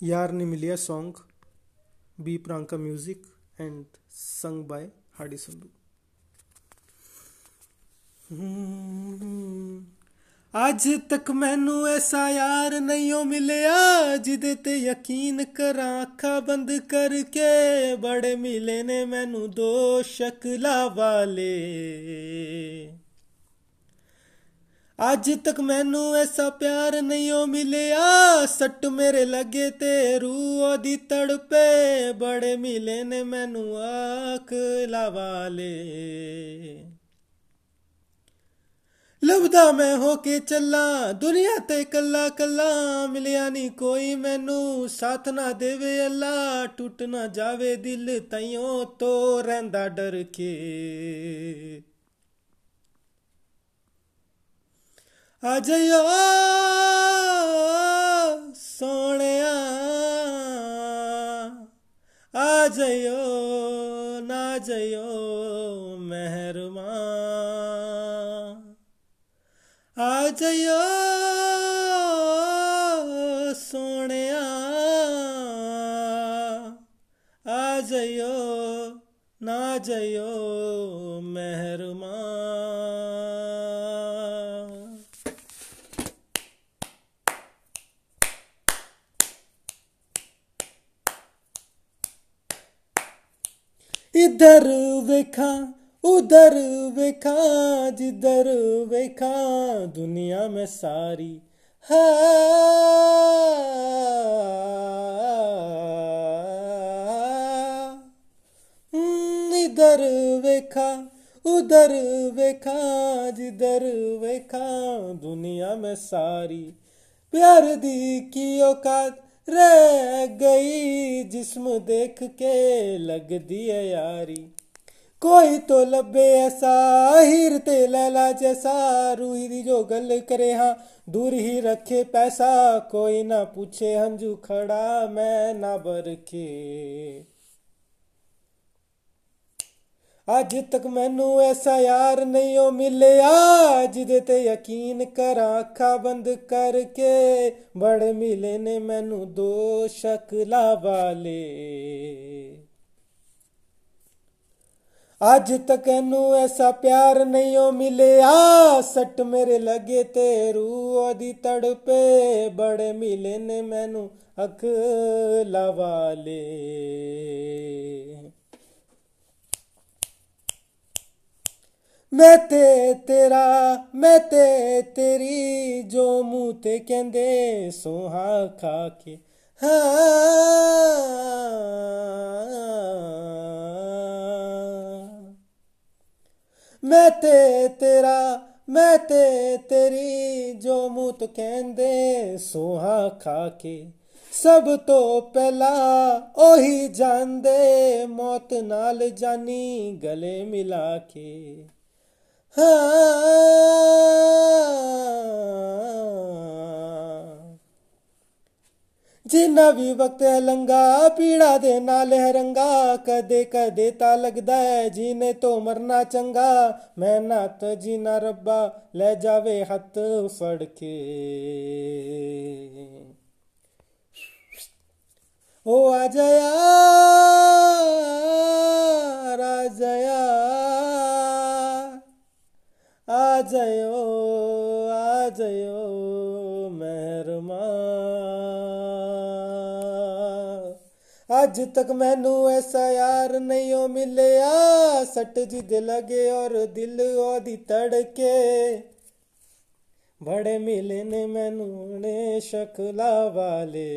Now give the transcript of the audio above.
Yaar Ne Miliya song, B. Pranka music, and sung by Hadi Sandhu. ਅੱਜ ਤੱਕ ਮੈਨੂੰ ਐਸਾ ਯਾਰ ਨਹੀਂਓ ਮਿਲਿਆ ਜਿਹਦੇ ਤੇ ਯਕੀਨ ਕਰਾਂ ਅੱਖਾਂ ਬੰਦ ਕਰਕੇ ਬੜੇ ਮਿਲੇ ਨੇ ਮੈਨੂੰ ਦੋ ਸ਼ਕਲਾ ਵਾਲੇ ਅੱਜ ਤੱਕ ਮੈਨੂੰ ਐਸਾ ਪਿਆਰ ਨਹੀਂ ਉਹ ਮਿਲਿਆ। ਸੱਟ ਮੇਰੇ ਲੱਗੇ ਤੇ ਰੂਹ ਉਹਦੀ ਤੜਪੇ। ਬੜੇ ਮਿਲੇ ਨੇ ਮੈਨੂੰ ਆਖ ਲਾਵਾਲੇ ਲਬਦਾ ਮੈਂ ਹੋ ਕੇ ਚੱਲਾਂ, ਦੁਨੀਆ ਤੇ ਕੱਲਾ ਕੱਲਾ। ਮਿਲਿਆ ਨਹੀਂ ਕੋਈ ਮੈਨੂੰ, ਸਾਥ ਨਾ ਦੇਵੇ ਅੱਲਾ। ਟੁੱਟ ਨਾ ਜਾਵੇ ਦਿਲ ਤਈਓ ਤੋ ਰਹਿੰਦਾ ਡਰ ਕੇ। ਆ ਜਾਇਓ ਸੋਹਣਿਆ ਆ ਜਾਇਓ ਨਾ ਜਾਇਓ ਮਹਿਰਮਾ। ਆ ਜਾਇਓ ਸੋਹਣਿਆ ਆ ਜਾਇਓ ਨਾ ਜਾਇਓ ਮਹਿਰਮਾ। ਇਧਰ ਵੇਖਾਂ, ਉਧਰ ਵੇਖਾਂ, ਜਿੱਧਰ ਵੇਖਾਂ ਦੁਨੀਆ ਮੈਂ ਸਾਰੀ ਹਾ। ਇਧਰ ਵੇਖਾਂ, ਉਧਰ ਵੇਖਾਂ, ਜਿੱਧਰ ਵੇਖਾਂ ਦੁਨੀਆ ਮੈਂ ਸਾਰੀ। ਪਿਆਰ ਦੀ ਕੀ ਔਕਾਤ रह गई जिस्म देख के लग दिए यारी। कोई तो लबे ऐसा हीर ते लैला जैसा, रूही दी जो गल करे हाँ दूर ही रखे पैसा, कोई ना पूछे हंजू खड़ा, मैं ना बरखे। ਅੱਜ ਤੱਕ ਮੈਨੂੰ ਐਸਾ ਯਾਰ ਨਹੀਂ ਉਹ ਮਿਲਿਆ, ਜਿਹਦੇ ਤੇ ਯਕੀਨ ਕਰਾਂ ਅੱਖਾਂ ਬੰਦ ਕਰਕੇ। ਬੜੇ ਮਿਲੇ ਨੇ ਮੈਨੂੰ ਦੋ ਸ਼ਕਲਾਂ ਵਾਲੇ ਅੱਜ ਤੱਕ ਇਹਨੂੰ ਐਸਾ ਪਿਆਰ ਨਹੀਂ ਉਹ ਮਿਲਿਆ, ਸੱਟ ਮੇਰੇ ਲੱਗੇ ਤੇ ਰੂਹ ਉਹਦੀ ਤੜਪੇ। ਬੜੇ ਮਿਲੇ ਨੇ ਮੈਨੂੰ ਅੱਖ ਲਵਾਲੇ ਮੈਂ ਤੇ ਤੇਰਾ, ਮੈਂ ਤੇ ਤੇਰੀ ਜੋ ਮੂੰਹ ਤੇ ਕਹਿੰਦੇ ਸੋਹਾ ਖਾ ਕੇ। ਹਾਂ। ਮੈਂ ਤੇ ਤੇਰਾ, ਮੈਂ ਤੇ ਤੇਰੀ ਜੋ ਮੂੰਹ ਤੋਂ ਕਹਿੰਦੇ ਸੋਹਾ ਖਾ ਕੇ। ਸਭ ਤੋਂ ਪਹਿਲਾਂ ਉਹੀ ਜਾਂਦੇ, ਮੌਤ ਨਾਲ ਜਾਨੀ ਗਲੇ ਮਿਲਾ ਕੇ। ਜਿੰਨਾ ਵੀ ਵਕਤ ਹੈ ਲੰਗਾ, ਪੀੜਾ ਦੇ ਨਾਲ ਹੈ ਰੰਗਾ, ਕਦੇ ਕਦੇ ਤਾਂ ਲੱਗਦਾ ਹੈ ਜੀਨੇ ਤੋਂ ਮਰਨਾ ਚੰਗਾ। ਮਿਹਨਤ ਜੀਨਾ ਰੱਬਾ, ਲੈ ਜਾਵੇ ਹੱਥ ਫੜ ਕੇ। ਉਹ ਆ ਜਾਇਆ ਆ ਜਾਇਓ ਆ ਜਾਇਓ ਮਹਿਰਮਾ ਅੱਜ ਤੱਕ ਮੈਨੂੰ ਐਸਾ ਯਾਰ ਨਹੀਂ ਉਹ ਮਿਲਿਆ ਸੱਟ ਜਿੱਦ ਲਗੇ ਔਰ ਦਿਲ ਉਹਦੀ ਤੜਕੇ ਬੜੇ ਮਿਲੇ ਨੇ ਮੈਨੂੰ ਨੇ ਸ਼ਕਲਾ ਵਾਲੇ